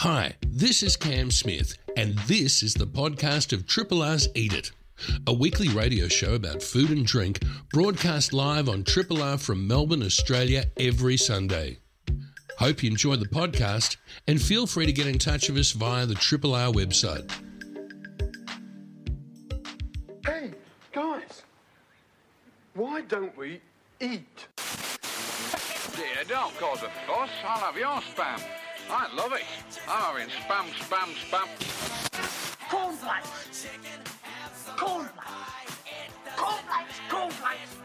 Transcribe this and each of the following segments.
Hi, this is Cam Smith, and this is the podcast of Triple R's Eat It, a weekly radio show about food and drink broadcast live on Triple R from Melbourne, Australia every Sunday. Hope you enjoy the podcast and feel free to get in touch with us via the Triple R website. Hey, guys, why don't we eat? Dear, don't cause a fuss. I'll have your spam. I love it. I'm having spam, spam, spam. Cornflakes. Cornflakes. Cornflakes. Cornflakes.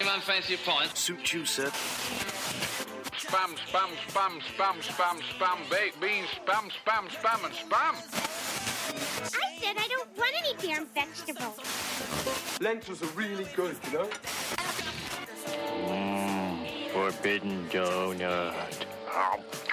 Anyone fancy a pint? Suit you, sir. Spam, spam, spam, spam, spam, spam, baked beans, spam, spam, spam, and spam. I said I don't want any damn vegetables. Lentils are really good, you know? Mmm, Forbidden donut. Were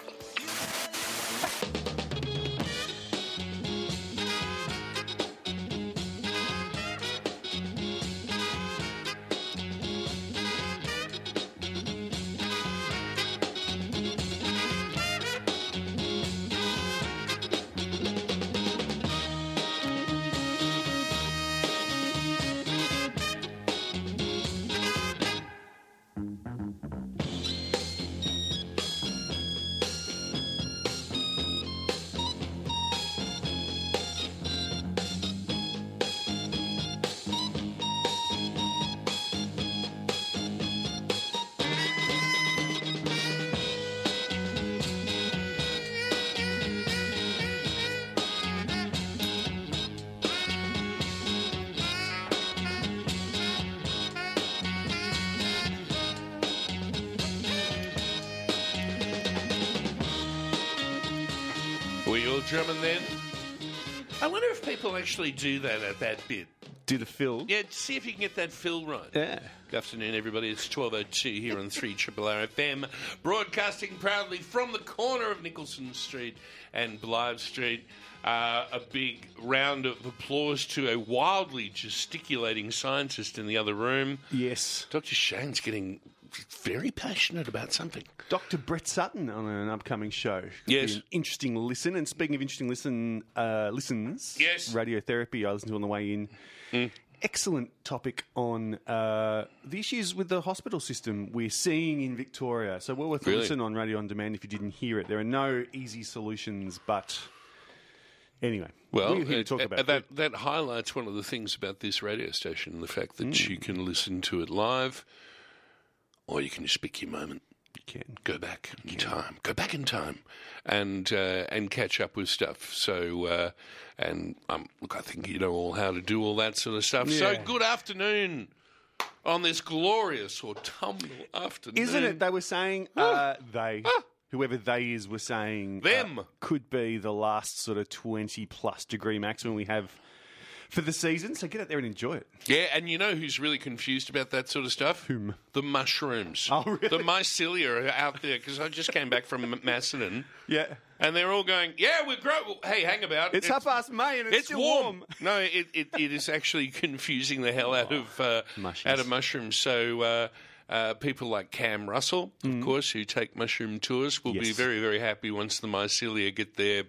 drumming then? I wonder if people actually do that at that bit. Do the fill. Yeah, see if you can get that fill right. Yeah. Good afternoon, everybody. It's 12.02 here on 3 Triple R FM, broadcasting proudly from the corner of Nicholson Street and Blyth Street. Uh, a big round of applause to a wildly gesticulating scientist in the other room. Yes. Dr. Shane's getting very passionate about something. Dr. Brett Sutton on an upcoming show. Could Yes. An interesting listen. And speaking of interesting listen, uh, listens, Yes. radiotherapy I listened to on the way in. Excellent topic on uh, the issues with the hospital system we're seeing in Victoria. So well worth a Really? listen on Radio On Demand if you didn't hear it. There are no easy solutions, but anyway, Well, we're here to uh, talk uh, about that. That highlights one of the things about this radio station: the fact that Mm. you can listen to it live, or you can just pick your moment. You can. Go back in time. Go back in time, and uh, and catch up with stuff. So, uh, and um, look, I think you know all how to do all that sort of stuff. So, good afternoon on this glorious autumnal afternoon. Isn't it? They were saying uh, they, whoever they is, were saying uh, Them. could be the last sort of twenty plus degree maximum we have for the season. So get out there and enjoy it. Yeah, and you know who's really confused about that sort of stuff? Whom? The mushrooms. Oh, really? The mycelia are out there because I just came back from Macedon. Yeah, And they're all going, yeah, we're great. Hey, hang about. it's, half past May and it's, It's still warm. warm. No, it, it, it is actually confusing the hell out of uh, Mushrooms. out of mushrooms. So uh, uh, people like Cam Russell, of course, who take mushroom tours, will be Mm. Very very happy once the mycelia get their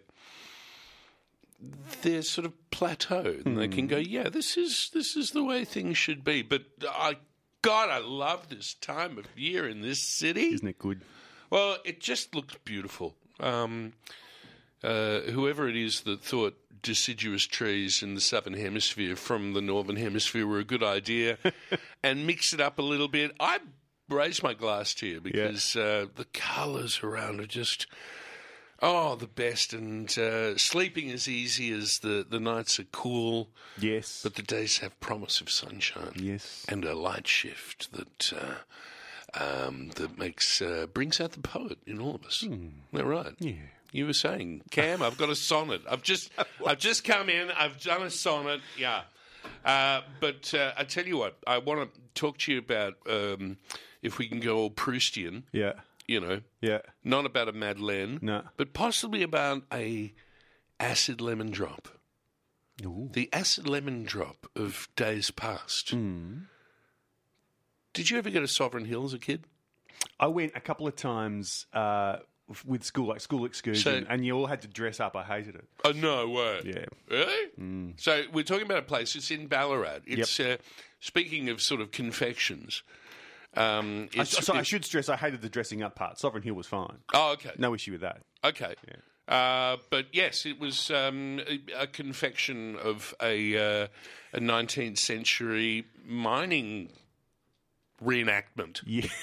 their sort of plateau, and they can Mm. go, yeah, this is this is the way things should be. But I. God, I love this time of year in this city. Isn't it good? Well, it just looks beautiful. Um, uh, whoever it is that thought deciduous trees in the southern hemisphere from the northern hemisphere were a good idea and mix it up a little bit, I raise my glass to you because uh, the colours around are just. Oh, the best, and uh, sleeping is easy as the, the nights are cool, Yes. but the days have promise of sunshine yes. and a light shift that uh, um, that makes uh, brings out the poet in all of us. That right? Yeah. You were saying, Cam, I've got a sonnet. I've just I've just come in. I've done a sonnet. Yeah. Uh, but uh, I tell you what, I want to talk to you about um, if we can go all Proustian. Yeah. You know, Yeah. not about a Madeleine, No. but possibly about a acid lemon drop. The acid lemon drop of days past. Did you ever go to Sovereign Hill as a kid? I went a couple of times uh, with school, like school excursion, So- and you all had to dress up. I hated it. Oh no way! Yeah. really. So we're talking about a place. It's in Ballarat. It's uh, speaking of sort of confections. Um, I, so I should stress, I hated the dressing up part. Sovereign Hill was fine. Oh, okay. No issue with that. Okay. Uh, but yes, it was um, a, a confection of a, uh, a 19th century mining reenactment. Yeah.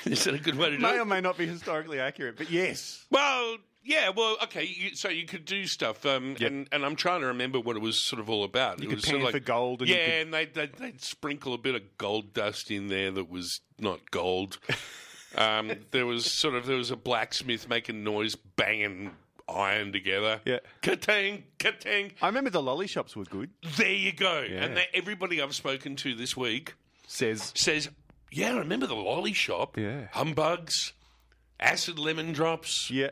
Is that a good way to do may it? or may not be historically accurate, but yes. Well, yeah, well, okay. You, so you could do stuff, um, Yep. and, and I'm trying to remember what it was sort of all about. You it could was sort of pan for gold and yeah, could- and they'd, they'd, they'd sprinkle a bit of gold dust in there that was not gold. um, there was sort of there was a blacksmith making noise, banging iron together. Yeah. katang, katang. I remember the lolly shops were good. There you go. Yeah. And that, everybody I've spoken to this week Says says, "Yeah, I remember the lolly shop. Yeah. humbugs, acid lemon drops." yeah.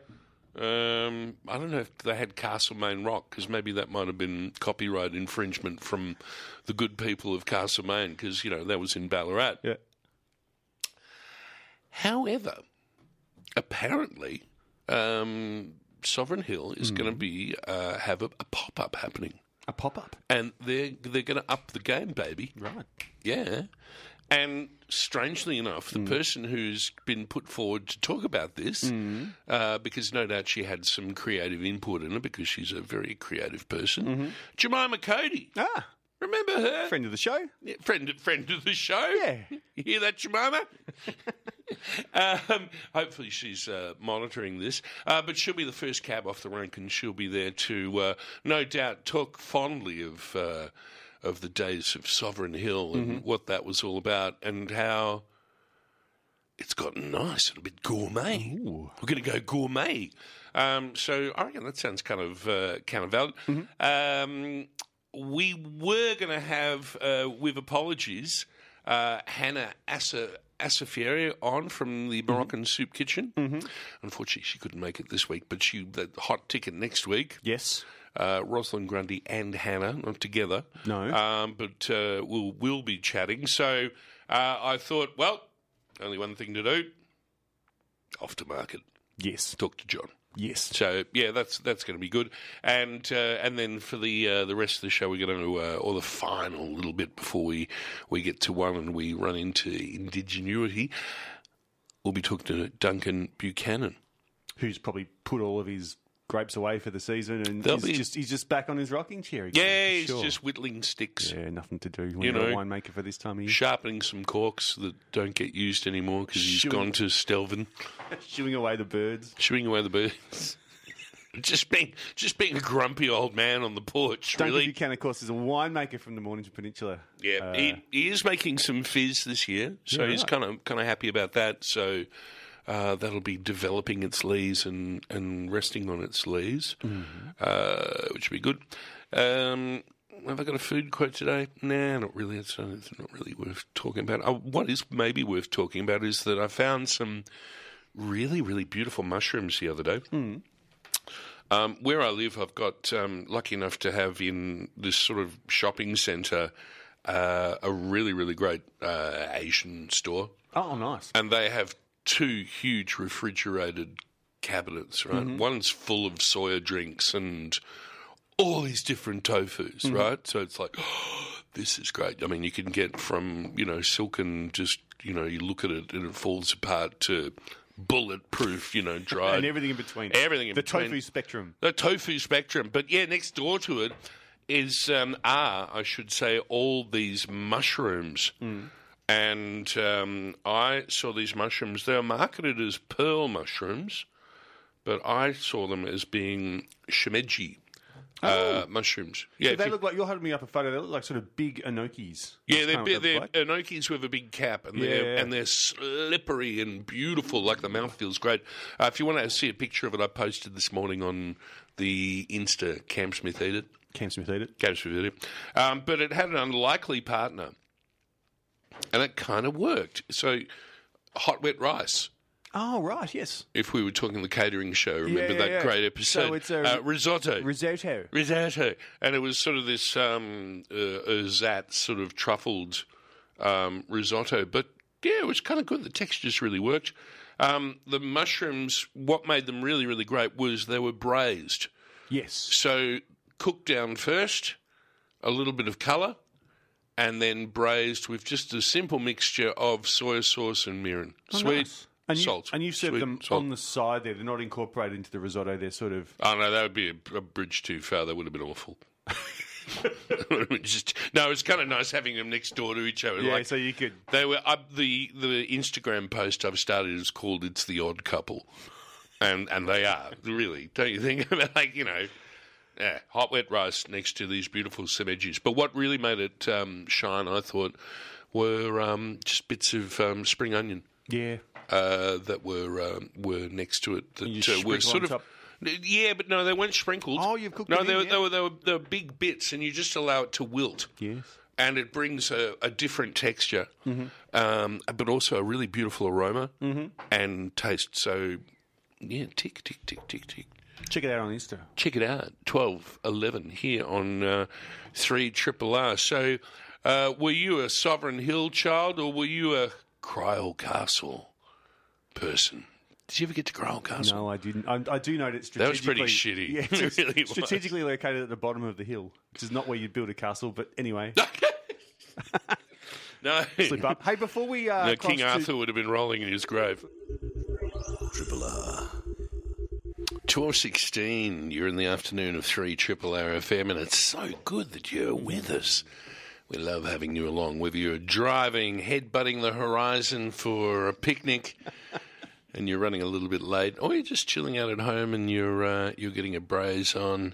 Um, I don't know if they had Castlemaine Rock because maybe that might have been copyright infringement from the good people of Castlemaine because you know that was in Ballarat. Yeah. However, apparently, um, Sovereign Hill is going to be uh, have a, a pop up happening, A pop up. and they're they're going to up the game, baby. Right. Yeah. And strangely enough, the person who's been put forward to talk about this, uh, because no doubt she had some creative input in it, because she's a very creative person, Jemima Cody. Ah, Remember her? friend of the show. Yeah, friend, friend of the show. Yeah. You hear that, Jemima? um, hopefully she's uh, monitoring this. Uh, but she'll be the first cab off the rank, and she'll be there to, uh, no doubt, talk fondly of uh, of the days of Sovereign Hill and what that was all about, and how it's gotten nice and a bit gourmet. We're going to go gourmet. Um, so I reckon that sounds kind of uh, kind of valid. Um, we were going to have, uh, with apologies, uh, Hannah Asa. Assafiri on from the Moroccan Soup Kitchen. Unfortunately, she couldn't make it this week, but she the hot ticket next week. Yes. Uh, Rosalind Grundy and Hannah, not together. No. Um, but uh, we'll, we'll be chatting. So uh, I thought, well, only one thing to do off to market, Yes. talk to John. Yes. So yeah, that's that's going to be good, and uh, and then for the uh, the rest of the show, we're going to uh, or the final little bit before we we get to one and we run into indigenuity. We'll be talking to Duncan Buchanan. Who's probably put all of his grapes away for the season and They'll he's be- just he's just back on his rocking chair again. Yeah, for he's sure. just whittling sticks. yeah, nothing to do when You you are know, a winemaker for this time of year. Sharpening some corks that don't get used anymore because he's Sure. gone to Stelvin, Shooing away the birds. shooing away the birds. just being, just being a grumpy old man on the porch. Duncan really, Buchanan, of course, is a winemaker from the Mornington Peninsula. Yeah, Uh, he, he is making some fizz this year, so Yeah, he's right. kind of kind of happy about that. So uh, that'll be developing its lees and, and resting on its lees, Mm-hmm. uh, which will be good. Um, have I got a food quote today? Nah, not really. It's, uh, it's not really worth talking about. Uh, what is maybe worth talking about is that I found some really, really beautiful mushrooms the other day. Um, where I live, I've got um, lucky enough to have in this sort of shopping centre uh, a really, really great uh, Asian store, Oh, nice. and they have two huge refrigerated cabinets. Right, mm-hmm. one's full of soya drinks and all these different tofu's. Mm. Right, so it's like. This is great. I mean, you can get from you know silken, just you know, you look at it and it falls apart to bulletproof, you know, dried And everything in between. Everything in the between. tofu spectrum. the tofu spectrum. But yeah, next door to it is um, are I should say all these mushrooms. Mm. And um, I saw these mushrooms. They are marketed as pearl mushrooms, but I saw them as being shimeji uh, mushrooms. Yeah, So they you- look like you're holding me up a photo. They look like sort of big enokis. yeah, they're, bi- they they're like. Enokis with a big cap, and they're Yeah. and they're slippery and beautiful. Like the mouth feels great. Uh, if you want to see a picture of it, I posted this morning on the Insta. Cam Smith eat it. Cam Smith eat it. Cam Smith eat it. Um, but it had an unlikely partner, and it kind of worked. So, hot wet rice. Oh, right, yes. If we were talking the catering show, remember yeah, that yeah. great episode? So it's a- uh, risotto. Risotto. risotto, and it was sort of this um, uh, ersatz sort of truffled um, risotto. But yeah, it was kind of good. The textures really worked. Um, the mushrooms, what made them really, really great was they were braised. Yes. So cooked down first, a little bit of colour, and then braised with just a simple mixture of soy sauce and mirin. Oh, Sweet, Oh, Nice. And you, salt. And you serve Sweet, them salt. on the side there. They're not incorporated into the risotto. They're sort of. Oh no, that would be a, a bridge too far. That would have been awful. Just, no, it's kind of nice having them next door to each other. Yeah, like, so you could. They were up the the Instagram post I've started is called "It's the Odd Couple," and and they are really. Don't you think? like you know, yeah, hot wet rice next to these beautiful shimejis. But what really made it um, shine, I thought, were um, just bits of um, spring onion Yeah. uh, that were um, were next to it that uh, were sort of. top? Yeah, but no, they weren't sprinkled. Oh, you've cooked No, them they, yeah. they, were, they were they were big bits, and you just allow it to wilt Yes. and it brings a, a different texture, Mm-hmm. um, but also a really beautiful aroma and taste. So, yeah, tick, tick, tick, tick, tick. Check it out on Insta. Check it out, 12, 11 here on uh, 3 Triple R. So, uh, were you a Sovereign Hill child or were you a Kryal Castle person? Did you ever get to Kryal Castle? No, I didn't. I, I do know that strategically. That was pretty shitty. Yeah, It it's really was. strategically located at the bottom of the hill, which is not where you'd build a castle. But anyway, No. slip up. Hey, before we uh, No, cross King to- Arthur would have been rolling in his grave. Triple R. 12.16, you're in the afternoon of 3 Triple R FM, and it's so good that you're with us. We love having you along, whether you're driving, headbutting the horizon for a picnic, and you're running a little bit late, or you're just chilling out at home and you're uh, you're getting a braise on.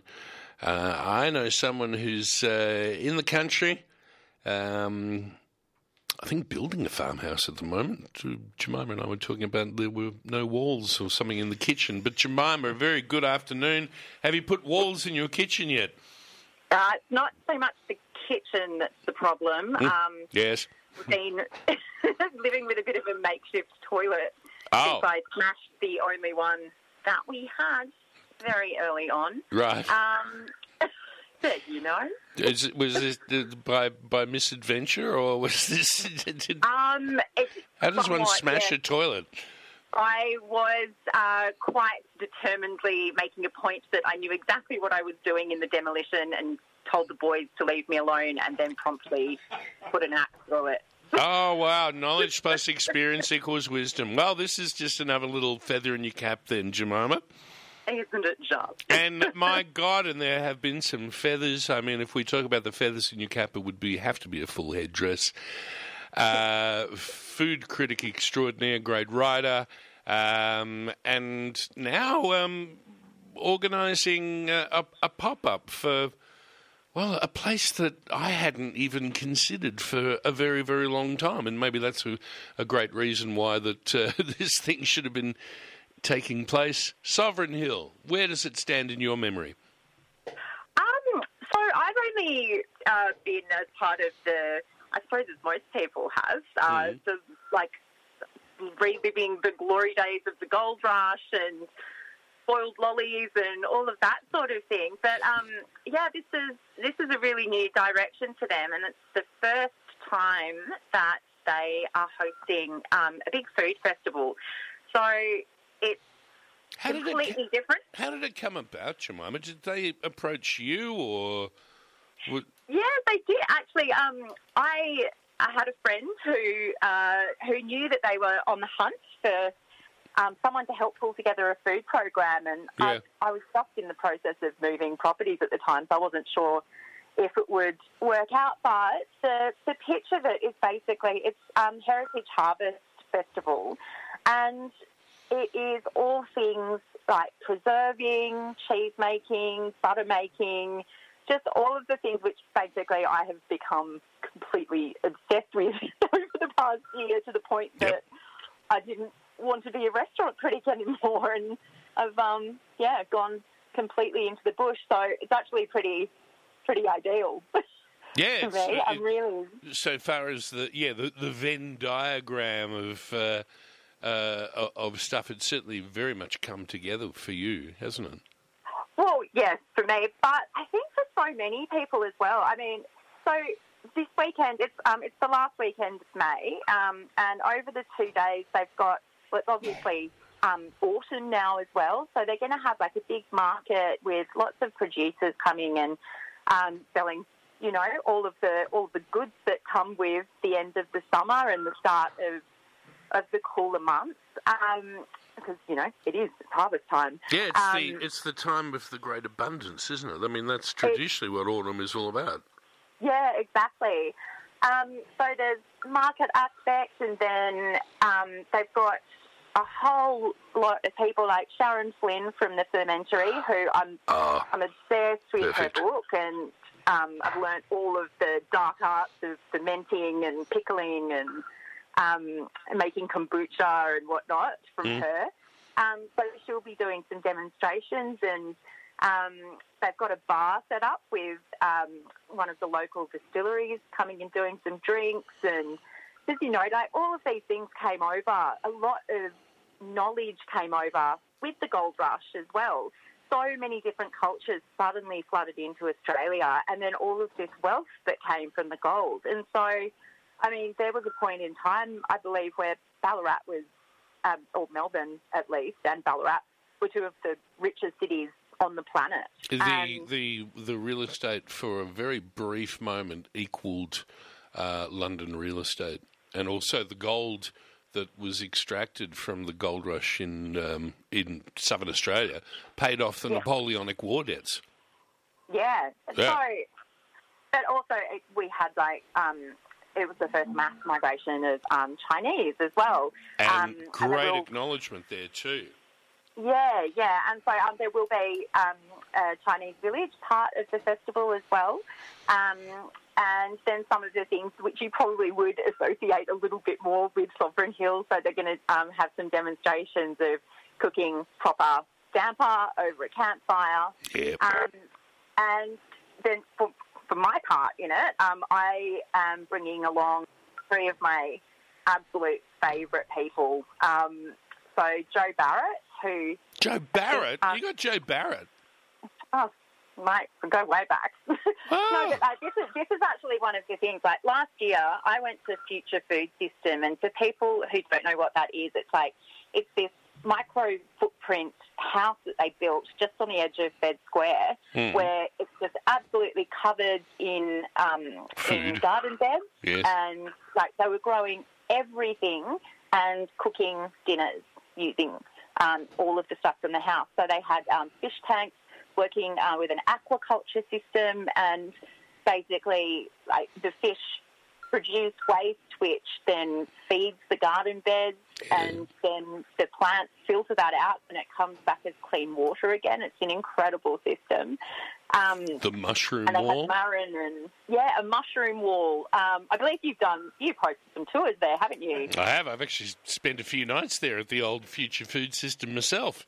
Uh, I know someone who's uh, in the country. Um, I think building a farmhouse at the moment. Uh, Jemima and I were talking about there were no walls or something in the kitchen. But Jemima, a very good afternoon. Have you put walls in your kitchen yet? Uh, it's not so much the kitchen that's the problem. Hmm. Um, Yes. we've been living with a bit of a makeshift toilet Oh, since I smashed the only one that we had very early on. right. Um, but, you know, Is it, was this by by misadventure or was this? Did, um, how does one smash yeah. a toilet? I was uh, quite determinedly making a point that I knew exactly what I was doing in the demolition and told the boys to leave me alone and then promptly put an axe through it. Oh wow! Knowledge plus experience equals wisdom. Well, this is just another little feather in your cap, then, Jemima. Isn't it just? And my God, and there have been some feathers. I mean, if we talk about the feathers in your cap, it would be have to be a full headdress. Uh, food critic extraordinaire, great writer, um, and now um, organising a, a, a pop up for. Well, a place that I hadn't even considered for a very, very long time, and maybe that's a, a great reason why that uh, this thing should have been taking place. Sovereign Hill, where does it stand in your memory? Um, so I've only uh, been as part of the, I suppose as most people have, uh, the, like reliving the glory days of the gold rush and boiled lollies and all of that sort of thing. But um, yeah, this is this is a really new direction for them, and it's the first time that they are hosting um, a big food festival. So it's How did it, completely different. how did it come about, Jemima? Did they approach you, or would, Yeah, they did actually. Um, I I had a friend who uh, who knew that they were on the hunt for um, someone to help pull together a food program, and Yeah. I, I was just in the process of moving properties at the time, so I wasn't sure if it would work out. But the the pitch of it is basically it's um, Heritage Harvest Festival, and it is all things like preserving, cheese making, butter making, just all of the things which basically I have become completely obsessed with over the past year to the point Yep. that I didn't want to be a restaurant critic anymore and I've um yeah gone completely into the bush so it's actually pretty pretty ideal yeah, me I'm really so far as the yeah the, the Venn diagram of uh, uh, of stuff, it's certainly very much come together for you, hasn't it? Well, yes, for me, but I think for so many people as well. I mean, so this weekend, it's um, it's the last weekend of May, um, and over the two days, they've got well, obviously um, autumn now as well, so they're going to have like a big market with lots of producers coming and um, selling, you know, all of the all of the goods that come with the end of the summer and the start of of the cooler months. Um, because you know it is it's harvest time. Yeah, it's Um, the it's the time of the great abundance, isn't it? I mean, that's traditionally what autumn is all about. Yeah, exactly. Um, so there's market aspects, and then um, they've got a whole lot of people like Sharon Flynn from the Fermentary, who I'm Ah, I'm obsessed with perfect. her book, and um, I've learnt all of the dark arts of fermenting and pickling and um, making kombucha and whatnot from Mm. her. Um, so she'll be doing some demonstrations, and um, they've got a bar set up with um, one of the local distilleries coming and doing some drinks, and just you know, like all of these things came over. A lot of knowledge came over with the gold rush as well. So many different cultures suddenly flooded into Australia, and then all of this wealth that came from the gold. And so, I mean, there was a point in time, I believe, where Ballarat was, um, or Melbourne at least, and Ballarat were two of the richest cities on the planet. the And- the the real estate for a very brief moment equaled uh, London real estate, and also the gold that was extracted from the gold rush in um, in southern Australia paid off the Yeah. Napoleonic War debts. Yeah. Yeah. So, but also it, we had like um, it was the first mass migration of um, Chinese as well. And um, great real- acknowledgement there too. Yeah, yeah, and so um, there will be um, a Chinese village part of the festival as well, um, and then some of the things which you probably would associate a little bit more with Sovereign Hill. So they're going to um, have some demonstrations of cooking proper damper over a campfire, Yeah. um, and then for, for my part in it, um, I am bringing along three of my absolute favourite people. Um, so Jo Barrett, who Jo Barrett, uh, you got Jo Barrett. oh, mate, go way back. Oh. no, but uh, this is this is actually one of the things. Like last year, I went to Future Food System, and for people who don't know what that is, it's like it's this micro footprint house that they built just on the edge of Fed Square, Hmm. where it's just absolutely covered in um, in garden beds, Yes. and like they were growing everything and cooking dinners using um, all of the stuff from the house. So they had um, fish tanks working uh, with an aquaculture system, and basically, like the fish produce waste, which then feeds the garden beds, and then the plants filter that out, and it comes back as clean water again. It's an incredible system. Um, The mushroom and wall. Marin and yeah, a mushroom wall. Um, I believe you've done you posted some tours there, haven't you? I have. I've actually spent a few nights there at the old Future Food System myself,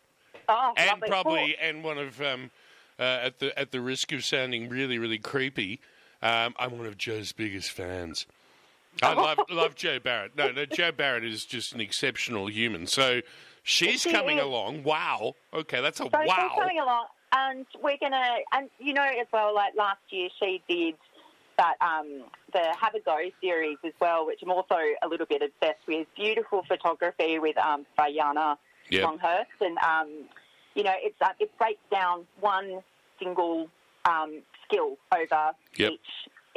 Oh, and probably and one of um, uh, at the at the risk of sounding really really creepy, um, I'm one of Jo's biggest fans. I love love Jo Barrett. No, no, Jo Barrett is just an exceptional human. So she's She coming is. along. Wow. Okay, that's a So wow. she's coming along, and we're gonna, and you know as well, like last year she did that um, the Have a Go series as well, which I'm also a little bit obsessed with. Beautiful photography with um, Bayana Yep. Longhurst, and um, you know it's uh, it breaks down one single um, skill over Yep. each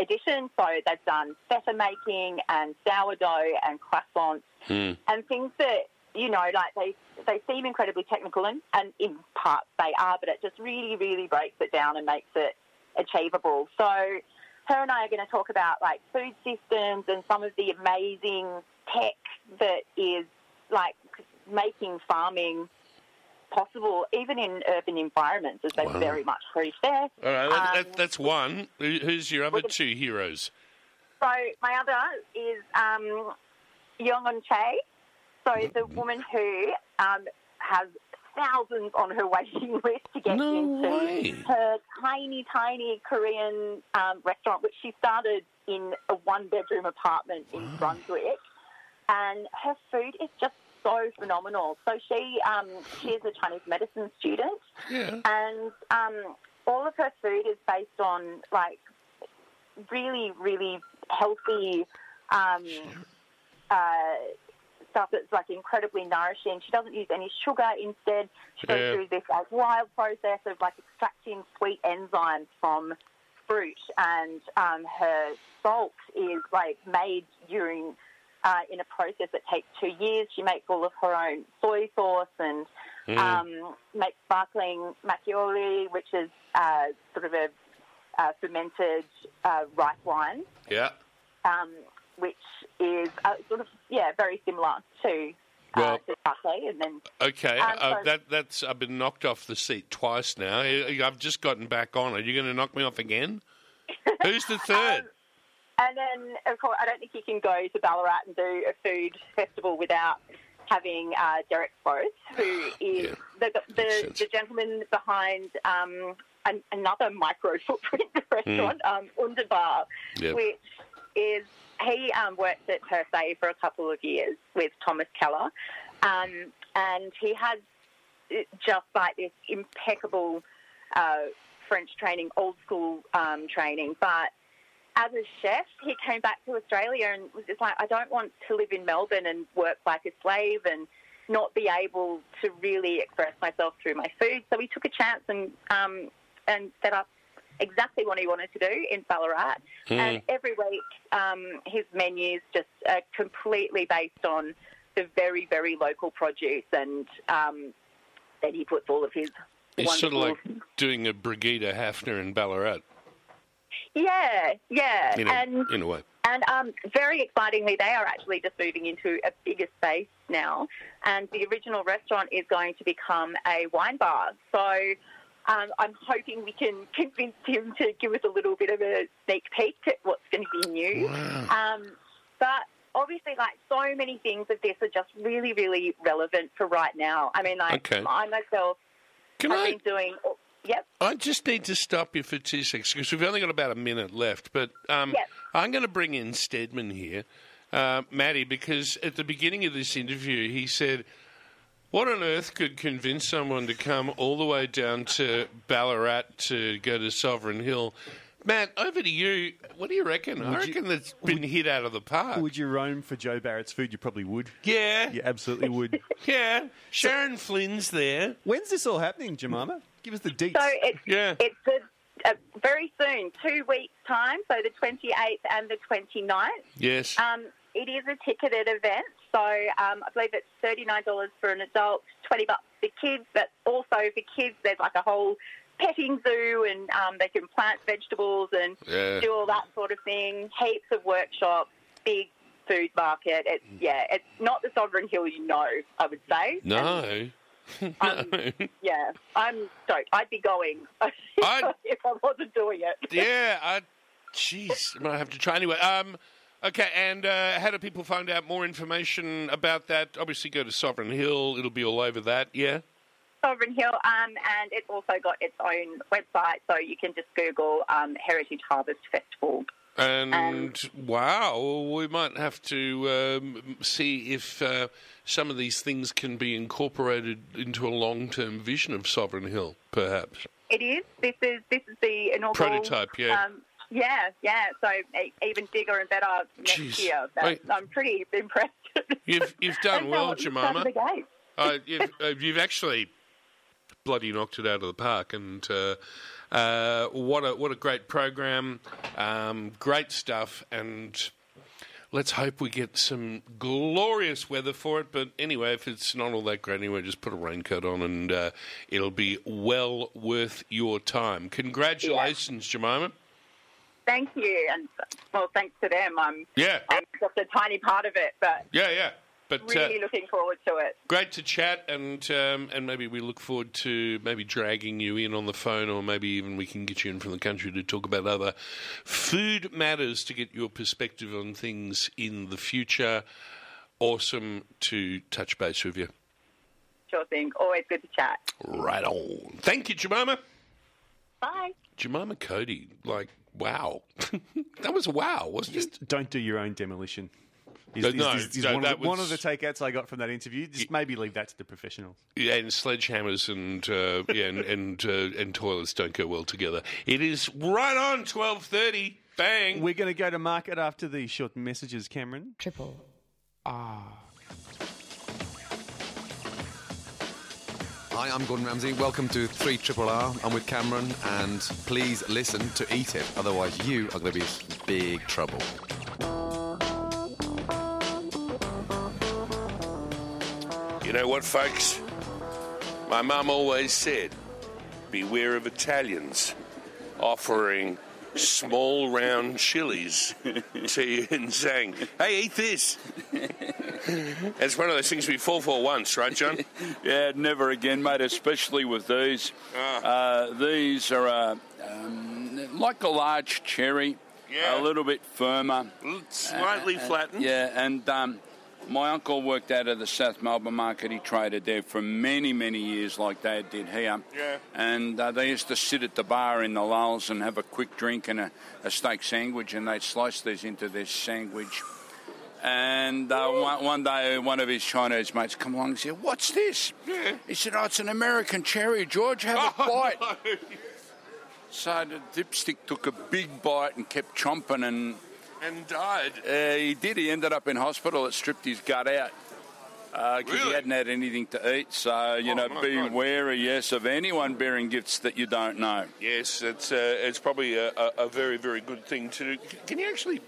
edition. So they've done feta making and sourdough and croissants Hmm. and things that you know, like they they seem incredibly technical, and, and in parts they are, but it just really, really breaks it down and makes it achievable. So her and I are going to talk about like food systems and some of the amazing tech that is like making farming possible, even in urban environments, as they Wow. very much preach there. All right, Um, that, that's one. Who's your other two heroes? So my other is um, Yongon Che. So the woman who um, has thousands on her waiting list to get No into way. her tiny, tiny Korean um, restaurant, which she started in a one-bedroom apartment in Brunswick. And her food is just so phenomenal. So she um, she is a Chinese medicine student, Yeah. and um, all of her food is based on like really, really healthy, um, uh, stuff that's like incredibly nourishing. She doesn't use any sugar. Instead, she goes Yeah. through this like wild process of like extracting sweet enzymes from fruit, and um, her salt is like made during uh, in a process that takes two years. She makes all of her own soy sauce and um, makes sparkling makgeolli, which is uh, sort of a uh, fermented uh, rice wine, Yeah. um, which is uh, sort of yeah very similar to uh, Well-. And then Okay, Um, uh, that that's I've been knocked off the seat twice now. I've just gotten back on. Are you going to knock me off again? Who's the third? And then, of course, I don't think you can go to Ballarat and do a food festival without having uh, Derek Gross, who is Yeah, the, the, the gentleman behind um, an, another micro footprint restaurant, um, Underbar. Yep. which is he um, worked at Per Se for a couple of years with Thomas Keller, um, and he has uh, just like this impeccable uh, French training, old school um, training, but as a chef, he came back to Australia and was just like, I don't want to live in Melbourne and work like a slave and not be able to really express myself through my food. So he took a chance and um, and set up exactly what he wanted to do in Ballarat. And every week, um, his menus just are completely based on the very, very local produce, and um, then he puts all of his It's sort of like doing a Brigitte Hafner in Ballarat, yeah, yeah, in a, and in a way. And um, very excitingly, they are actually just moving into a bigger space now. And the original restaurant is going to become a wine bar. So um, I'm hoping we can convince him to give us a little bit of a sneak peek at what's going to be new. Um, but obviously, like so many things of this are just really, really relevant for right now. I mean, like Okay. I myself Can have I? been doing. Yep. I just need to stop you for two seconds because we've only got about a minute left. But um, Yes. I'm going to bring in Stedman here, uh, Maddie, because at the beginning of this interview, he said, What on earth could convince someone to come all the way down to Ballarat to go to Sovereign Hill? Matt, over to you. What do you reckon? I Would you- reckon that's been hit out of the park. Would you roam for Jo Barrett's food? You probably would. yeah, You absolutely would. yeah. Sharon Flynn's there. When's this all happening, Jemima? Give us the deets. So it's Yeah. it's a, a very soon, two weeks time. So the 28th and the 29th. Yes. Um, it is a ticketed event, so um, I believe it's thirty nine dollars for an adult, twenty bucks for kids. But also for kids, there's like a whole petting zoo, and um, they can plant vegetables and Yeah. do all that sort of thing. Heaps of workshops, big food market. It's yeah, it's not the Sovereign Hill you know. I would say. no. Um, yeah, I'm stoked. I'd be going I'd- if I wasn't doing it. yeah, I, jeez, I might have to try anyway. Um, okay, and uh, how do people find out more information about that? Obviously, go to Sovereign Hill. It'll be all over that. Yeah. Sovereign Hill, um, and it's also got its own website, so you can just Google um, Heritage Harvest Festival. And wow, we might have to um, see if uh, some of these things can be incorporated into a long-term vision of Sovereign Hill, perhaps. It is. This is this is the inaugural Prototype, yeah. Um, yeah, yeah. So even bigger and better next Jeez. year. Wait. I'm pretty impressed. You've you've done well, how it started Jemima. uh, you've, uh, you've actually bloody knocked it out of the park, and uh, what a what a great program, um, great stuff, and let's hope we get some glorious weather for it. But anyway, if it's not all that great anyway, just put a raincoat on, and uh, it'll be well worth your time. Congratulations, Jemima. Thank you, and well, thanks to them. I'm Yeah, I'm just a tiny part of it, but yeah, yeah. But uh, really looking forward to it. Great to chat, and um, and maybe we look forward to maybe dragging you in on the phone, or maybe even we can get you in from the country to talk about other food matters to get your perspective on things in the future. Awesome to touch base with you. Sure thing. Always good to chat. Right on. Thank you, Jemima. Bye. Jemima Cody, like wow, that was wow, wasn't it? Just don't do your own demolition. Is, no, is, is no, one, of the, was, one, of the, takeouts I got from that interview. Just maybe leave that to the professionals. And sledgehammers and uh, yeah, and and, uh, and toilets don't go well together. It is right on twelve thirty. Bang. We're going to go to market after these short messages, Cameron. Triple R. Hi, I'm Gordon Ramsay. Welcome to 3 Triple R. I'm with Cameron, and please listen to Eat It, otherwise, you are going to be in big trouble. You know what, folks? My mum always said, beware of Italians offering small round chilies to you and saying, hey, eat this. it's one of those things we fall for once, right, John? yeah, never again, mate, especially with these. Uh, these are uh, um, like a large cherry, Yeah. a little bit firmer. Slightly Uh, uh, flattened. Yeah, and um, my uncle worked out of the South Melbourne market. He traded there for many, many years, like Dad did here. Yeah. And uh, they used to sit at the bar in the lulls and have a quick drink and a, a steak sandwich, and they'd slice these into their sandwich. And uh, one, one day, one of his Chinese mates come along and said, "What's this?" Yeah. He said, "Oh, it's an American cherry, George. Have a Oh, bite." So the dipstick took a big bite and kept chomping, and And died. uh, he did. He ended up in hospital. It stripped his gut out because Really? he hadn't had anything to eat. So you Oh, know, be God. wary, yes, of anyone bearing gifts that you don't know. Yes, it's uh, it's probably a, a, very very good thing to do. Can you actually?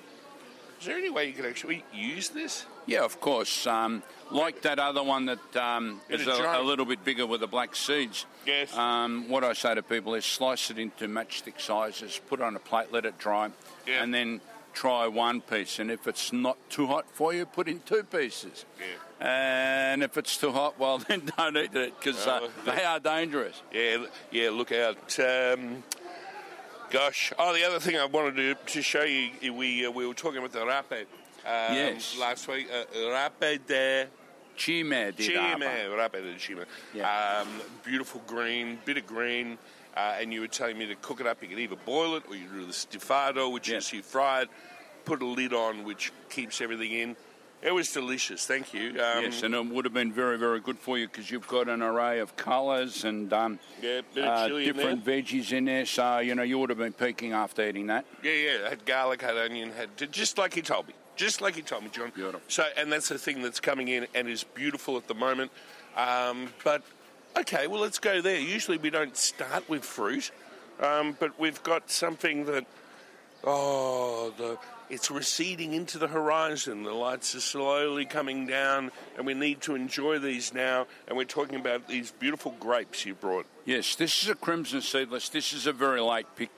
Is there any way you could actually use this? Yeah, of course. Um, like that other one that um, is a a, a little bit bigger with the black seeds. Yes. Um, what I say to people is slice it into matchstick sizes, put it on a plate, let it dry, Yeah. and then try one piece. And if it's not too hot for you, put in two pieces. Yeah. And if it's too hot, well, then don't eat it because uh, they are dangerous. Yeah, yeah. Look out. Um, gosh. Oh, the other thing I wanted to, to show you, we uh, we were talking about the rape. Um, Yes. Last week, uh, rape de Chime Chime, rape de chime. Yeah. Um, beautiful green, bit of green. Uh, and you were telling me to cook it up. You could either boil it or you do the stifado, which Yeah. is you fry it, put a lid on, which keeps everything in. It was delicious. Thank you. Um, yes, and it would have been very, very good for you because you've got an array of colours and um, Yeah, bit of uh, chili in different veggies in there. So you know you would have been peaking after eating that. Yeah, yeah. Had garlic, had onion, had just like he told me. Just like he told me, John. Beautiful. So, and that's the thing that's coming in and is beautiful at the moment. Um, but okay, well, let's go there. Usually we don't start with fruit, um, but we've got something that oh, the it's receding into the horizon. The lights are slowly coming down, and we need to enjoy these now. And we're talking about these beautiful grapes you brought. Yes, this is a crimson seedless. This is a very late pick.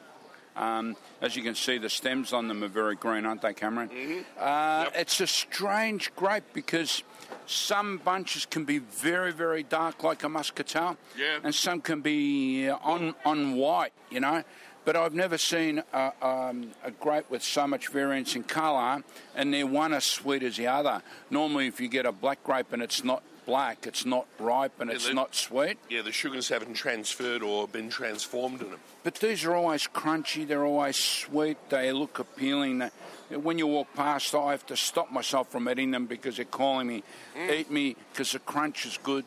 Um, as you can see, the stems on them are very green, aren't they, Cameron? Uh, It's a strange grape because some bunches can be very, very dark, like a muscatel, Yeah. and some can be uh, on on white, you know. But I've never seen a, um, a grape with so much variance in colour, and they're one as sweet as the other. Normally, if you get a black grape and it's not black, it's not ripe and it's they- not sweet. Yeah, the sugars haven't transferred or been transformed in them. But these are always crunchy. They're always sweet. They look appealing. When you walk past, I have to stop myself from eating them because they're calling me, mm. eat me, because the crunch is good.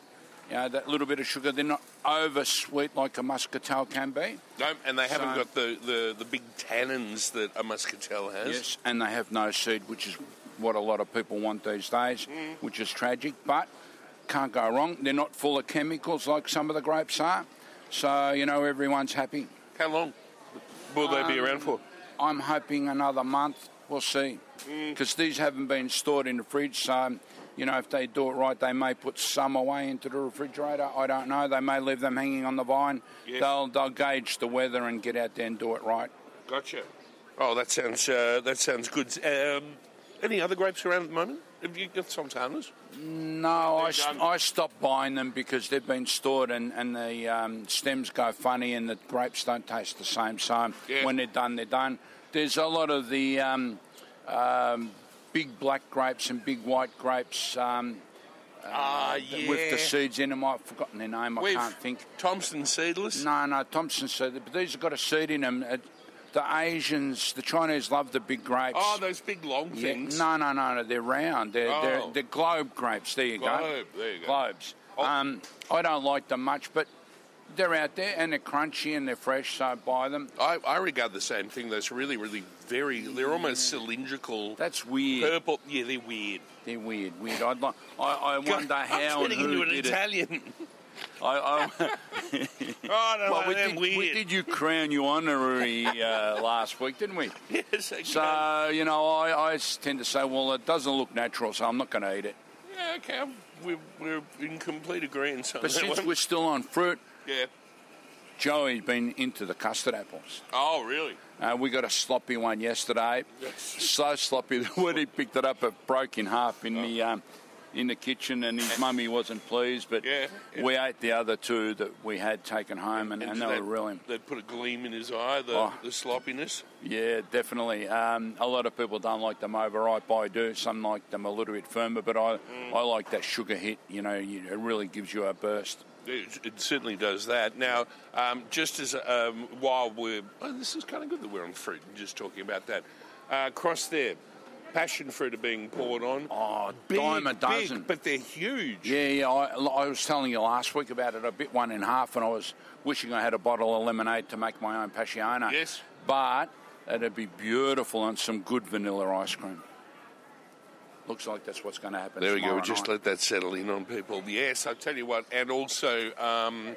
You know, that little bit of sugar. They're not over sweet like a muscatel can be. No, and they haven't got the, the, the big tannins that a muscatel has. Yes, and they have no seed, which is what a lot of people want these days, mm. which is tragic. But can't go wrong. They're not full of chemicals like some of the grapes are. So you know everyone's happy. How long will they be Um, around for? I'm hoping another month. We'll see. Mm. Because these haven't been stored in the fridge, so, you know, if they do it right, they may put some away into the refrigerator. I don't know. They may leave them hanging on the vine. Yes. They'll, they'll gauge the weather and get out there and do it right. Gotcha. Oh, that sounds uh, that sounds good. Um, any other grapes around at the moment? Have you got sultanas? No, I. I stopped buying them because they've been stored and, and the um, stems go funny and the grapes don't taste the same. So Yeah. when they're done, they're done. There's a lot of the um, um, big black grapes and big white grapes um, Ah, yeah. with the seeds in them. I've forgotten their name. I We've- can't think. Thompson seedless. No, no, Thompson seed. But these have got a seed in them. Uh, the Asians, the Chinese love the big grapes. Oh, those big long Yeah, things. no, no, no, no. They're round. They're, they're, Oh. they're globe grapes. There you go. Globe, there you go. Globes. Oh. Um, I don't like them much, but they're out there and they're crunchy and they're fresh, so I buy them. I, I regard the same thing. Those really, really very. They're almost cylindrical. That's weird. Purple. Yeah, they're weird. They're weird, weird. I'd like, I, I wonder I'm how and turning who into an did it. Italian. I, I, Oh, no, well, we did, we did you crown you honorary uh, last week, didn't we? Yes, okay. So, you know, I, I tend to say, well, it doesn't look natural, so I'm not going to eat it. yeah, okay. We're, we're in complete agreement on But that since one. we're still on fruit, Yeah. Joey's been into the custard apples. Oh, really? Uh, we got a sloppy one yesterday. Yes. So sloppy that when he picked it up, it broke in half in the um, in the kitchen, and his mummy wasn't pleased. But Yeah, yeah. we ate the other two that we had taken home, and, and, they that, were really, That put a gleam in his eye, the, Oh. the sloppiness. yeah, definitely. Um, a lot of people don't like them overripe. I do. Some like them a little bit firmer, but I Mm. I like that sugar hit. You know, it really gives you a burst. It, it certainly does that. Now, um, just as um, while we're, oh, this is kind of good that we're on fruit and just talking about that. Uh, across there, passion fruit are being poured on. Oh, big, dime a big, dozen. but they're huge. Yeah, yeah. I, I was telling you last week about it. I bit one in half, and I was wishing I had a bottle of lemonade to make my own passiona. Yes. But it'd be beautiful on some good vanilla ice cream. Looks like that's what's going to happen. There we go. tomorrow Just night. let that settle in on people. Yes, I tell you what, and also um,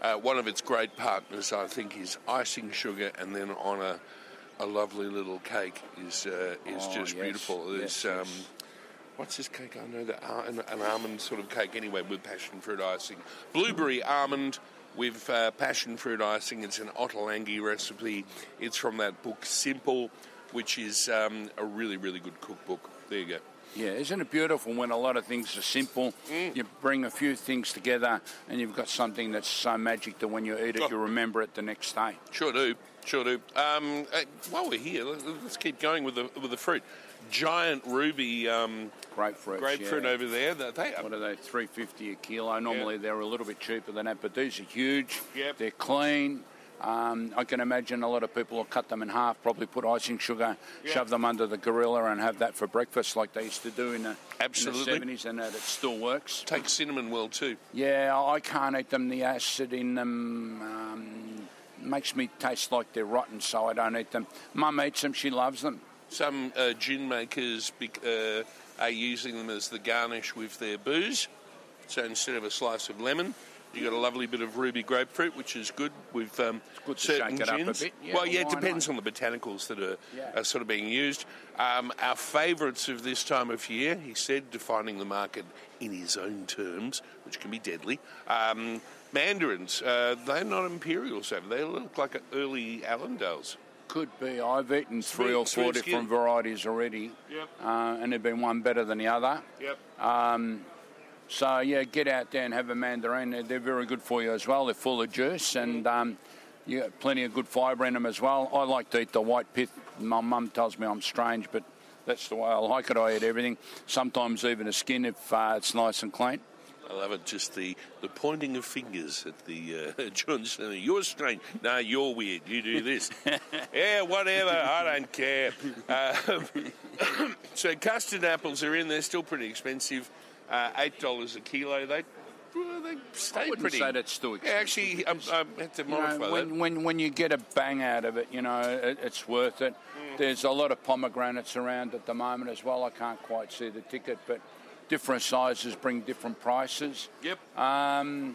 uh, one of its great partners, I think, is icing sugar, and then on a a lovely little cake is uh, is Oh, just yes, beautiful. There's yes, um, yes. what's this cake? I know that uh, an, an almond sort of cake anyway with passion fruit icing, blueberry almond. With uh, passion fruit icing, it's an Ottolenghi recipe. It's from that book Simple, which is um, a really, really good cookbook. There you go. Yeah, isn't it beautiful when a lot of things are simple? Mm. You bring a few things together, and you've got something that's so magic that when you eat it, Oh. you remember it the next day. Sure do, sure do. Um, while we're here, let- let's keep going with the with the fruit. Giant ruby um, Grapefruit. grapefruit yeah. over there. They What are they? Three fifty a kilo. Normally they're a little bit cheaper than that, but these are huge. Yep. They're clean. Um, I can imagine a lot of people will cut them in half, probably put icing sugar, shove them under the gorilla, and have that for breakfast, like they used to do in the Absolutely. in the seventies, and that it still works. take cinnamon well too. Yeah, I can't eat them. The acid in them um, makes me taste like they're rotten, so I don't eat them. Mum eats them; she loves them. Some uh, gin makers uh, are using them as the garnish with their booze. So instead of a slice of lemon, you got a lovely bit of ruby grapefruit, which is good with um, good to certain shake it up a gins. bit. Yeah, well, yeah, it depends not? on the botanicals that are, Yeah. are sort of being used. Um, our favourites of this time of year, he said, defining the market in his own terms, which can be deadly. Um, mandarins, uh, they're not imperials, over They look like early Ellendales. Could be. I've eaten three or four different skin. varieties already, Yep. uh, and there've been one better than the other. Yep. Um, so yeah, get out there and have a mandarin. They're, they're very good for you as well. They're full of juice and um, you got plenty of good fibre in them as well. I like to eat the white pith. My mum tells me I'm strange, but that's the way I like it. I eat everything. Sometimes even the skin if uh, it's nice and clean. I love it. Just the, the pointing of fingers at the uh, Johnson. You're strange. No, you're weird. You do this. yeah, whatever. I don't care. Um, so custard apples are in. They're still pretty expensive. Uh, Eight dollars a kilo. They well, they stay I wouldn't pretty. say that's too Yeah, actually, I'm, I'm have to You know, modify that. when, when, when you get a bang out of it, you know, it, it's worth it. There's a lot of pomegranates around at the moment as well. I can't quite see the ticket, but different sizes bring different prices. Yep. Um,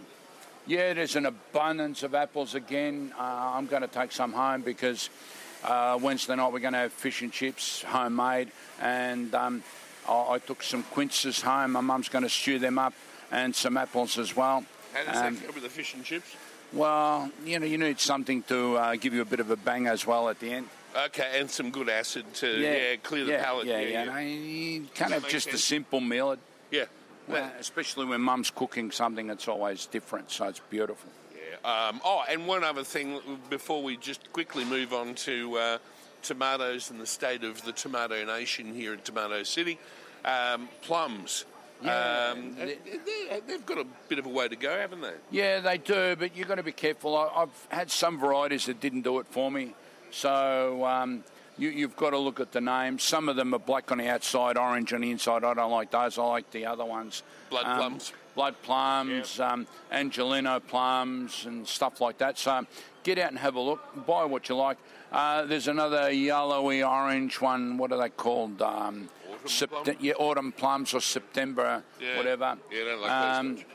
yeah, there's an abundance of apples again. Uh, I'm going to take some home because uh, Wednesday night we're going to have fish and chips homemade, and um, I, I took some quinces home. My mum's going to stew them up, and some apples as well. How does Um, that go with the fish and chips? well, you know, you need something to uh, give you a bit of a bang as well at the end. Okay, and some good acid to yeah, clear the yeah, palate. Yeah, yeah, yeah. yeah. you can't have makes just a simple meal. Yeah. uh, especially when mum's cooking something that's always different, so it's beautiful. Yeah. Um, oh, and one other thing before we just quickly move on to uh, tomatoes and the state of the tomato nation here in Tomato City. Um, plums. Yeah, Um, they- they, they've got a bit of a way to go, haven't they? Yeah, they do, but you've got to be careful. I, I've had some varieties that didn't do it for me, so um, you, you've got to look at the names. Some of them are black on the outside, orange on the inside. I don't like those. I like the other ones. Blood Um, plums. Blood plums, um, Angeleno plums, and stuff like that. So get out and have a look. Buy what you like. Uh, there's another yellowy orange one. What are they called? Um, Autumn Sept- plum? yeah, autumn plums or September, Yeah. whatever. Yeah, I don't like those um, much.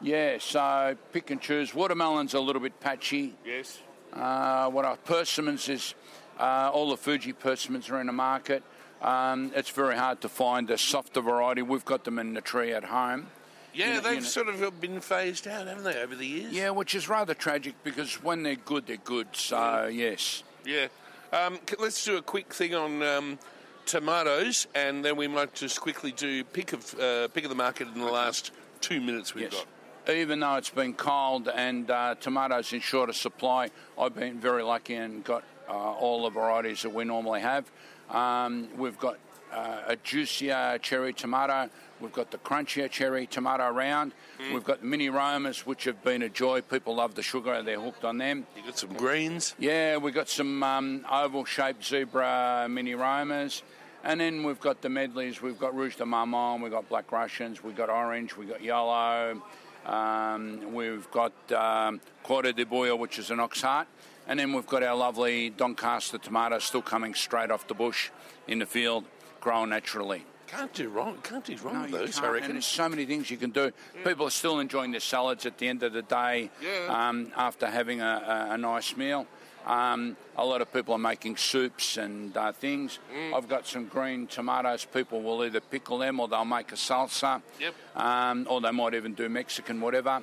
Yeah, so pick and choose. Watermelon's a little bit patchy. Yes. Uh, what are persimmons is uh, all the Fuyu persimmons are in the market. Um, it's very hard to find a softer variety. We've got them in the tree at home. Yeah, You know- they've you know- sort of been phased out, haven't they, over the years? Yeah, which is rather tragic because when they're good, they're good. So yes. Yeah. Um, let's do a quick thing on um, tomatoes, and then we might just quickly do pick of uh, pick of the market in the last two minutes we've Yes. got. Even though it's been cold and uh, tomatoes in shorter supply, I've been very lucky and got uh, all the varieties that we normally have. Um, we've got uh, a juicier cherry tomato. We've got the crunchier cherry tomato round. We've got mini Romas, which have been a joy. People love the sugar; they're hooked on them. You got some greens. Yeah, we've got some um, oval-shaped zebra mini Romas. And then we've got the medleys. We've got Rouge de Marmande, we've got Black Russians, we've got orange, we've got yellow. Um, we've got um, Quarter de Boya, which is an ox heart. And then we've got our lovely Doncaster tomato still coming straight off the bush in the field, grown naturally. Can't do wrong. Can't do wrong No, with those. I can't, reckon. And there's so many things you can do. People are still enjoying their salads at the end of the day Yeah. um, after having a, a, a nice meal. Um, a lot of people are making soups and uh, things. Mm. I've got some green tomatoes. People will either pickle them or they'll make a salsa. Yep. Um, or they might even do Mexican, whatever.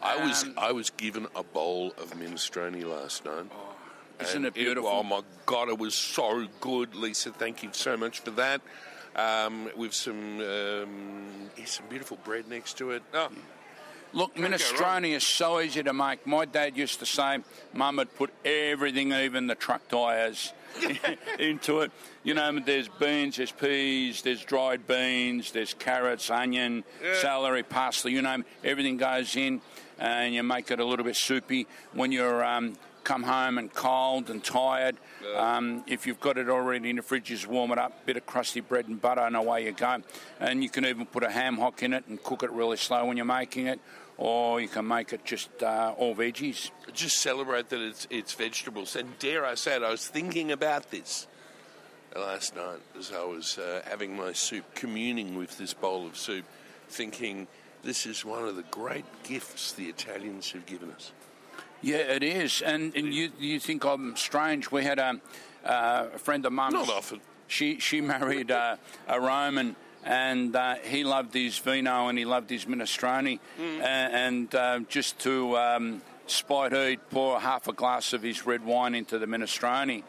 I was Um, I was given a bowl of minestrone last night. isn't it beautiful? oh my god, it was so good, Lisa. Thank you so much for that. Um, with some um, some beautiful bread next to it. Oh, Look, minestrone is so easy to make. My dad used to say, Mum would put everything, even the truck tyres, into it. You know, there's beans, there's peas, there's dried beans, there's carrots, onion, Yeah. celery, parsley, you know, everything goes in and you make it a little bit soupy. When you're um, come home and cold and tired, um, if you've got it already in the fridge, just warm it up, bit of crusty bread and butter, and away you go. And you can even put a ham hock in it and cook it really slow when you're making it, or you can make it just uh, all veggies. just celebrate that it's it's vegetables. And dare I say it, I was thinking about this last night as I was uh, having my soup, communing with this bowl of soup, thinking this is one of the great gifts the Italians have given us. Yeah, it is. And, and you you think I'm strange? We had a, uh, a friend of mine. Not often. She she married uh, a Roman, and uh, he loved his vino and he loved his minestrone, Mm. And uh, just to um, spite her, he'd pour half a glass of his red wine into the minestrone.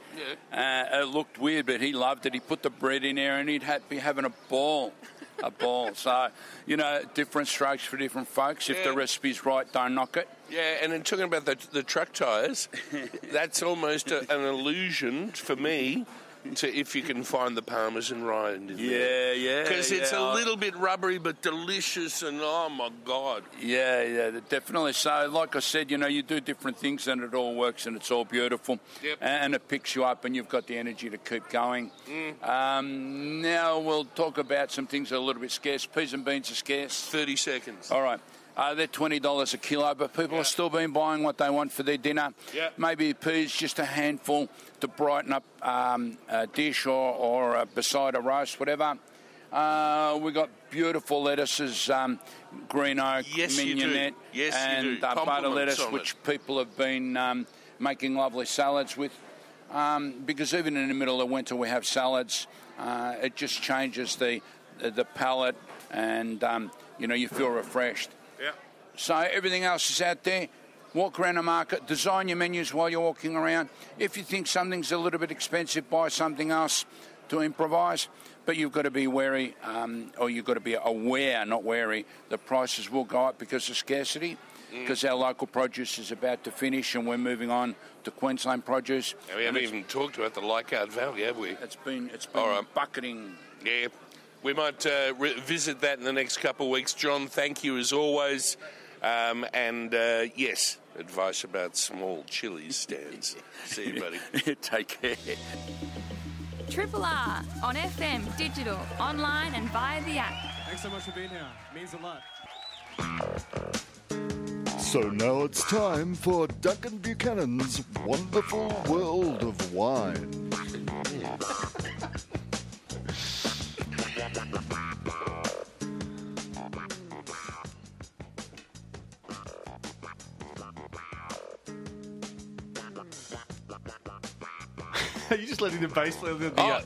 Uh, it looked weird, but he loved it. He put the bread in there, and he'd ha- be having a ball. A ball. So, you know, different strokes for different folks. If the recipe's right, don't knock it. Yeah, and then talking about the, the truck tyres, that's almost a, an illusion for me to if you can find the Parmesan rind in there. Yeah, yeah. Because it's yeah. a little bit rubbery but delicious, and oh my god. Yeah, yeah, definitely. So, like I said, you know, you do different things and it all works and it's all beautiful. Yep. And it picks you up and you've got the energy to keep going. Mm. Um, now we'll talk about some things that are a little bit scarce. Peas and beans are scarce. 30 seconds. All right. Uh, they're twenty dollars a kilo, but people Yeah. are still been buying what they want for their dinner. Yeah. Maybe peas, just a handful to brighten up um, a dish or, or uh, beside a roast, whatever. Uh, we got beautiful lettuces, um, green oak, Yes, you do. mignonette, Yes, you and do. Uh, butter lettuce, on which it. people have been um, making lovely salads with. Um, because even in the middle of winter, we have salads. Uh, it just changes the the palate, and um, you know you feel refreshed. Yeah. So everything else is out there. Walk around the market, design your menus while you're walking around. If you think something's a little bit expensive, buy something else to improvise. But you've got to be wary, um, or you've got to be aware, not wary. The prices will go up because of scarcity. Because our local produce is about to finish, and we're moving on to Queensland produce. And we haven't even talked about the Lockyer Valley, have we? It's been it's been right. bucketing. Yeah. We might uh, revisit that in the next couple of weeks. John, thank you as always. Um, and uh, yes, advice about small chilies stands. See you, buddy. Take care. Triple R on FM, digital, online, and via the app. Thanks so much for being here. means a lot. So now it's time for Duncan Buchanan's Wonderful World of Wine. you just letting the bass play the, the, Oh, uh,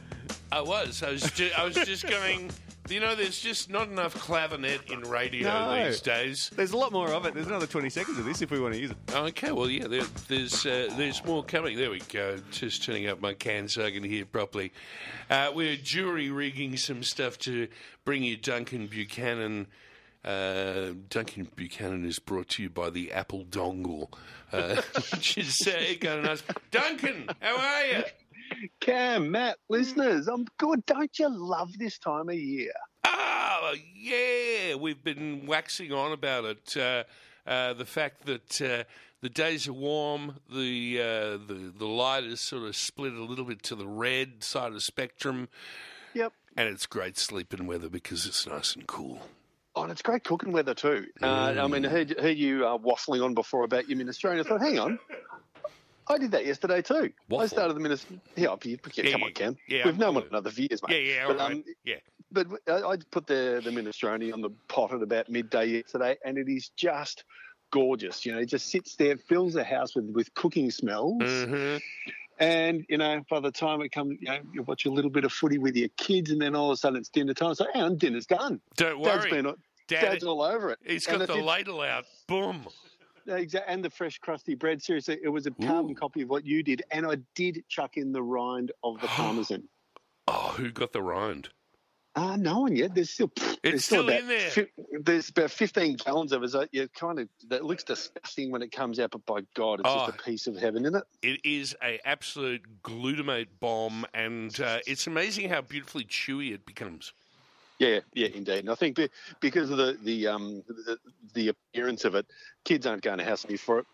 I was. I was. Ju- I was just going. You know, there's just not enough clavinet in radio No. these days. There's a lot more of it. There's another 20 seconds of this if we want to use it. Okay, well, yeah, there, there's uh, there's more coming. There we go. Just turning up my can so I can hear properly. Uh, we're jury rigging some stuff to bring you Duncan Buchanan. Uh, Duncan Buchanan is brought to you by the Apple Dongle, uh, which is uh, kind of nice. Duncan, how are you? Cam, Matt, listeners, I'm good. Don't you love this time of year? Oh, yeah, we've been waxing on about it. Uh, uh, the fact that uh, the days are warm, the, uh, the the light is sort of split a little bit to the red side of the spectrum. Yep. And it's great sleeping weather because it's nice and cool. Oh, and it's great cooking weather too. Uh, I mean, I heard, heard you uh, waffling on before about your minestrone. I thought, hang on, I did that yesterday too. I Waffle? started the minestrone. Yeah, you- yeah, Yeah, come yeah, on, Cam. yeah, We've known one another for years, Yeah, mate. yeah, but, all right. um, yeah. but I, I put the the minestrone on the pot at about midday yesterday, and it is just gorgeous. You know, it just sits there, fills the house with with cooking smells. Mm-hmm. And you know, by the time it comes, you know, you watch a little bit of footy with your kids, and then all of a sudden it's dinner time. So, on, dinner's done. Don't worry, Dad's been, Dad- Dad's all over it. He's And got the ladle out. Boom. And the fresh crusty bread. Seriously, it was a carbon copy of what you did, and I did chuck in the rind of the parmesan. Oh, who got the rind? Ah, no one yet. There's still there's It's still about in there. fi- there's about 15 gallons of it. So you kind of that looks disgusting when it comes out, but by God, it's Oh. just a piece of heaven, isn't it? It is a absolute glutamate bomb, and uh, it's amazing how beautifully chewy it becomes. Yeah, yeah, indeed. And I think be- because of the the um the, the appearance of it, kids aren't going to hassle me for it.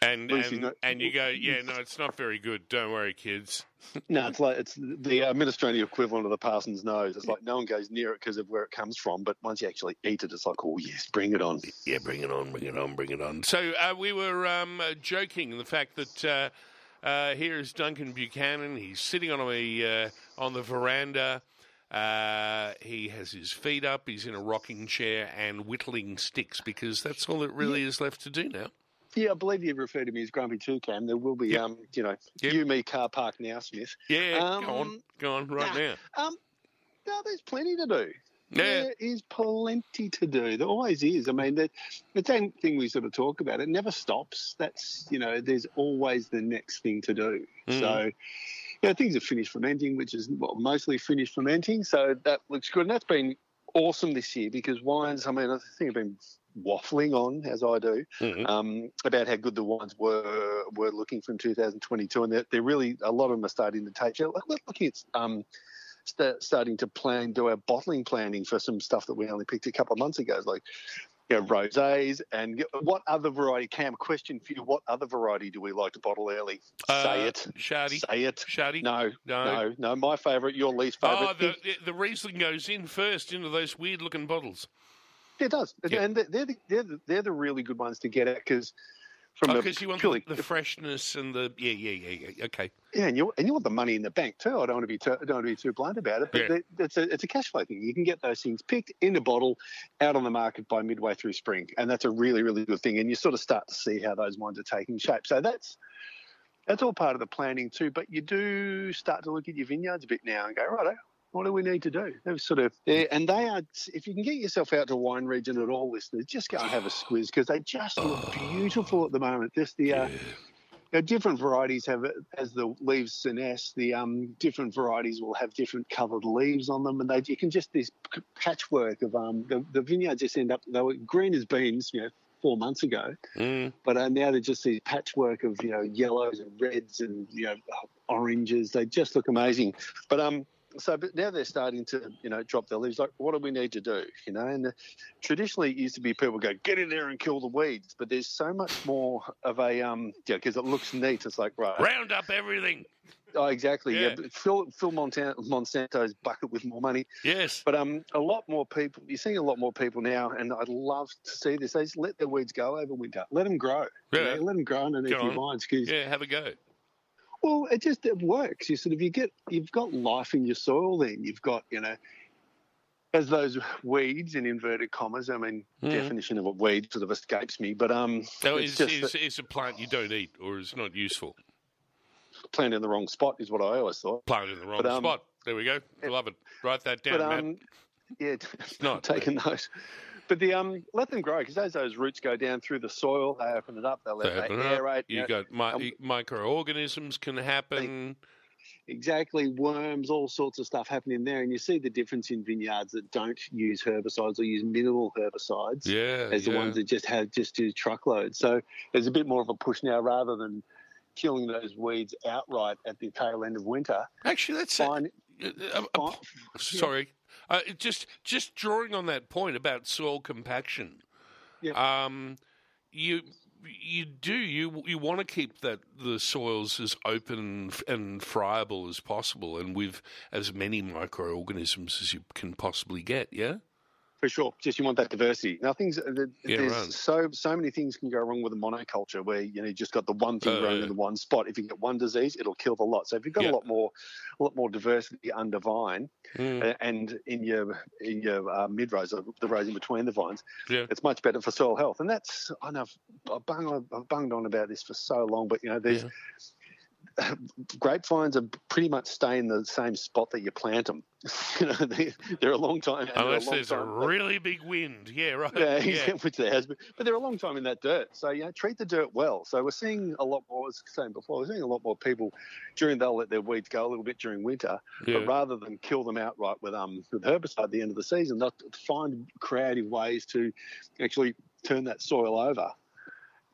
And Lucy, and, no- and you go, yeah, no, it's not very good. Don't worry, kids. No, it's like it's the uh, minestrone equivalent of the parson's nose. It's like no one goes near it because of where it comes from, but once you actually eat it, it's like, oh yes, bring it on. Yeah, bring it on, bring it on, bring it on. So uh, we were um, uh, joking the fact that uh, uh, here is Duncan Buchanan. He's sitting on a uh, on the veranda. Uh, he has his feet up. He's in a rocking chair and whittling sticks because that's all that really is left to do now. Yeah, I believe you refer to me as Grumpy too, Cam. There will be, um, you know, you, me, car park now, Smith. Yeah, Um, go on, go on right nah. now. Um, no, there's plenty to do. Yeah. There is plenty to do. There always is. I mean, the, the same thing we sort of talk about, it never stops. That's, you know, there's always the next thing to do. Mm. So, yeah, things are finished fermenting, which is well, mostly finished fermenting. So that looks good. And that's been awesome this year because wines, I mean, I think I've been waffling on, as I do, Mm-hmm. um, about how good the wines were were looking from 2022. And they're, they're really, a lot of them are starting to take. Like, we're looking at um, sta starting to plan, do our bottling planning for some stuff that we only picked a couple of months ago, like you know, rosés and what other variety? Cam, question for you: What other variety do we like to bottle early? Uh, Say it, Shardy. Say it, Shardy. No, No. no, no. My favourite, your least favourite. Oh, the, the, Riesling goes in first into those weird looking bottles. it does, and they're they're the, they're, the, they're the really good ones to get at because from Because Oh, you want purely the, the freshness and the yeah yeah yeah yeah okay Yeah, and you and you want the money in the bank too. I don't want to be too, I don't want to be too blunt about it, but Yeah. they- it's a it's a cash flow thing. You can get those things picked in a bottle, out on the market by midway through spring, and that's a really really good thing. And you sort of start to see how those wines are taking shape. So that's that's all part of the planning too. But you do start to look at your vineyards a bit now and go, right, what do we need to do? They're sort of and they are. If you can get yourself out to wine region at all, listeners, just go and have a squiz because they just look beautiful at the moment. Just the. Uh, know, different varieties have, as the leaves senesce, the um, different varieties will have different coloured leaves on them, and they you can just this patchwork of um, the, the vineyards just end up they were green as beans, you know, four months ago, Mm. but uh, now they're just these patchwork of you know yellows and reds and you know oranges. They just look amazing, but um. So, but now they're starting to, you know, drop their leaves. Like, what do we need to do? You know, and uh, traditionally it used to be people go get in there and kill the weeds, but there's so much more of a um, yeah, because it looks neat. It's like right, round up everything. Oh, exactly. Yeah, Yeah. fill fill Montan- Monsanto's bucket with more money. Yes, but um, a lot more people. You're seeing a lot more people now, and I'd love to see this. They just let their weeds go over winter. Let them grow. you know, let them grow underneath your vines. Cause, yeah have a go Well, it just it works. You sort of you get you've got life in your soil. Then you've got you know. As those weeds in inverted commas, I mean, Mhm. definition of a weed sort of escapes me, but um, so it's is, just is, that- is a plant you don't eat or is not useful Plant in the wrong spot is what I always thought. Plant in the wrong But, um, spot. There we go. Love it. Write that down, But Matt. um, yeah, not. taking those. But the um, let them grow because as those roots go down through the soil, they open it up. They let They they open it up. aerate. You know, got mi- um, microorganisms can happen. exactly worms, all sorts of stuff happening there, and you see the difference in vineyards that don't use herbicides or use minimal herbicides. Yeah, as the yeah. ones that just have just do truckloads. So there's a bit more of a push now rather than killing those weeds outright at the tail end of winter. Actually, that's fine. Uh, uh, sorry, uh, just just drawing on that point about soil compaction. Um, you you do you you want to keep that the soils as open and friable as possible, and with as many microorganisms as you can possibly get. Yeah. For sure, just you want that diversity. Now, things Yeah, there's right. so so many things can go wrong with a monoculture where you know you just got the one thing Uh, growing in the one spot. If you get one disease, it'll kill the lot. So if you've got Yeah. a lot more a lot more diversity under vine Mm. uh, and in your in your uh, mid rows, uh, the rows in between the vines, Yeah. it's much better for soil health. And that's I know I've, I've, bung, I've bunged on about this for so long, but you know there's. Grapevines are pretty much stay in the same spot that you plant them. you know, they, they're a long time. Unless long there's a time- really big wind. Yeah, right. yeah, yeah. which there has been. But they're a long time in that dirt. So, you know, treat the dirt well. So we're seeing a lot more, as I was saying before, we're seeing a lot more people during, they'll let their weeds go a little bit during winter. Yeah. But rather than kill them outright with, um, with herbicide at the end of the season, they'll find creative ways to actually turn that soil over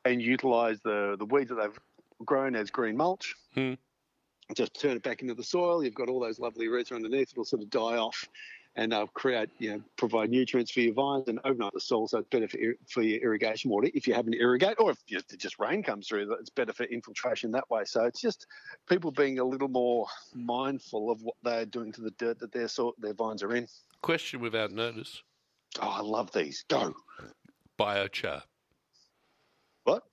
and utilize the, the weeds that they've grown as green mulch. Hmm. Just turn it back into the soil. You've got all those lovely roots underneath. It'll sort of die off and uh, create, you know, provide nutrients for your vines and up the soil so it's better for, ir- for your irrigation water if you happen to irrigate, or if you, just rain comes through, it's better for infiltration that way. So it's just people being a little more mindful of what they're doing to the dirt that their sort their vines are in. Question without notice. Oh, I love these. Go. Biochar. What?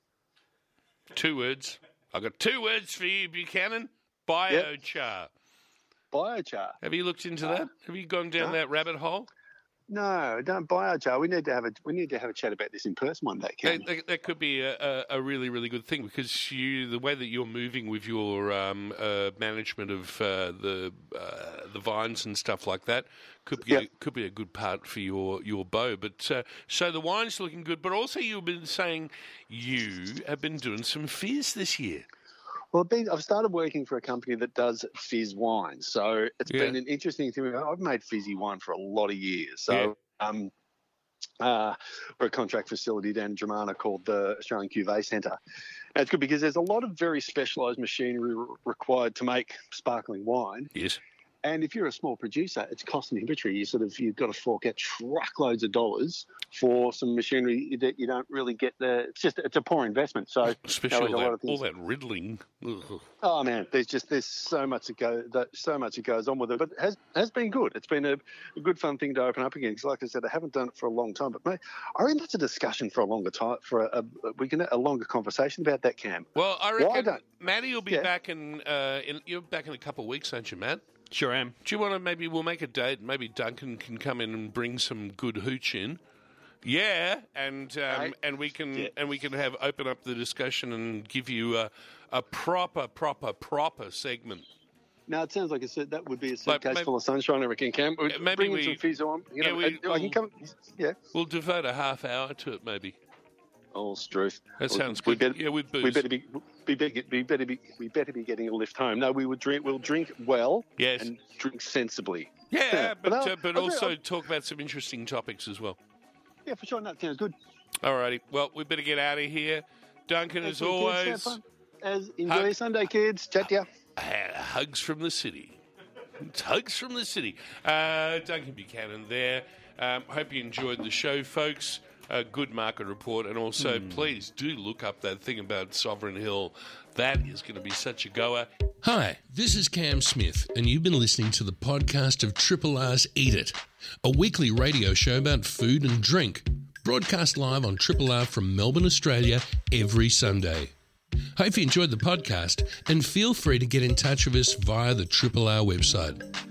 Two words. I got two words for you, Buchanan. Biochar. Biochar. Have you looked into that? Have you gone down no. that rabbit hole? No, don't buy biochar. We need to have a we need to have a chat about this in person one day. That, that, that could be a, a, really, really good thing because you, the way that you're moving with your um, uh, management of uh, the uh, the vines and stuff like that, could be a, could be a good part for your your bow. But uh, so the wine's looking good, but also you've been saying you have been doing some fizz this year. Well, I've, been, I've started working for a company that does fizz wine, so it's Yeah. been an interesting thing. I've made fizzy wine for a lot of years, so um, uh, we're a contract facility down in Germana called the Australian Cuvée Centre. And it's good because there's a lot of very specialised machinery re- required to make sparkling wine. Yes. And if you're a small producer, it's cost inhibitory. You sort of you've got to fork out truckloads of dollars for some machinery that you don't really get the. It's just it's a poor investment. So Especially you know, all, like a lot that, all that riddling. Ugh. Oh man, there's just there's so much that go that so much that goes on with it, but it has has been good. It's been a, a good fun thing to open up again. Because like I said, I haven't done it for a long time, but mate, I reckon that's a discussion for a longer time for a, a we can have a longer conversation about that, Cam. Well, I reckon Matty will be Yeah. back in, uh, in. You're back in a couple of weeks, aren't you, Matt? Sure am. Do you want to maybe we'll make a date? Maybe Duncan can come in and bring some good hooch in. Yeah, and um, and we can and we can have open up the discussion and give you a, a proper, proper, proper segment. Now it sounds like a, suit- that would be a Like, suitcase maybe- full of sunshine. I reckon, Cam. We- maybe bring in we- some fizz on. You yeah, know, we- I, I can come. Yeah. We'll devote a half hour to it, maybe. Oh, Struth. That sounds we good. Better, yeah, with booze. We better be. We better, we better be. We better be getting a lift home. No, we would drink. We'll drink well. Yes. And drink sensibly. yeah, but I'll- uh, but also I'll- talk about some interesting topics as well. yeah, for sure. That sounds good. All righty. Well, we better get out of here. Duncan, as kids. Have always, fun. As enjoy Hug- your Sunday, kids. Chat to you. uh, hugs from the city. It's hugs from the city. Uh, Duncan Buchanan there. Um, hope you enjoyed the show, folks. A good market report, and also hmm. please do look up that thing about Sovereign Hill. That is going to be such a goer. Hi, this is Cam Smith, and you've been listening to the podcast of Triple R's Eat It, a weekly radio show about food and drink, broadcast live on Triple R from Melbourne, Australia, every Sunday. Hope you enjoyed the podcast, and feel free to get in touch with us via the Triple R website.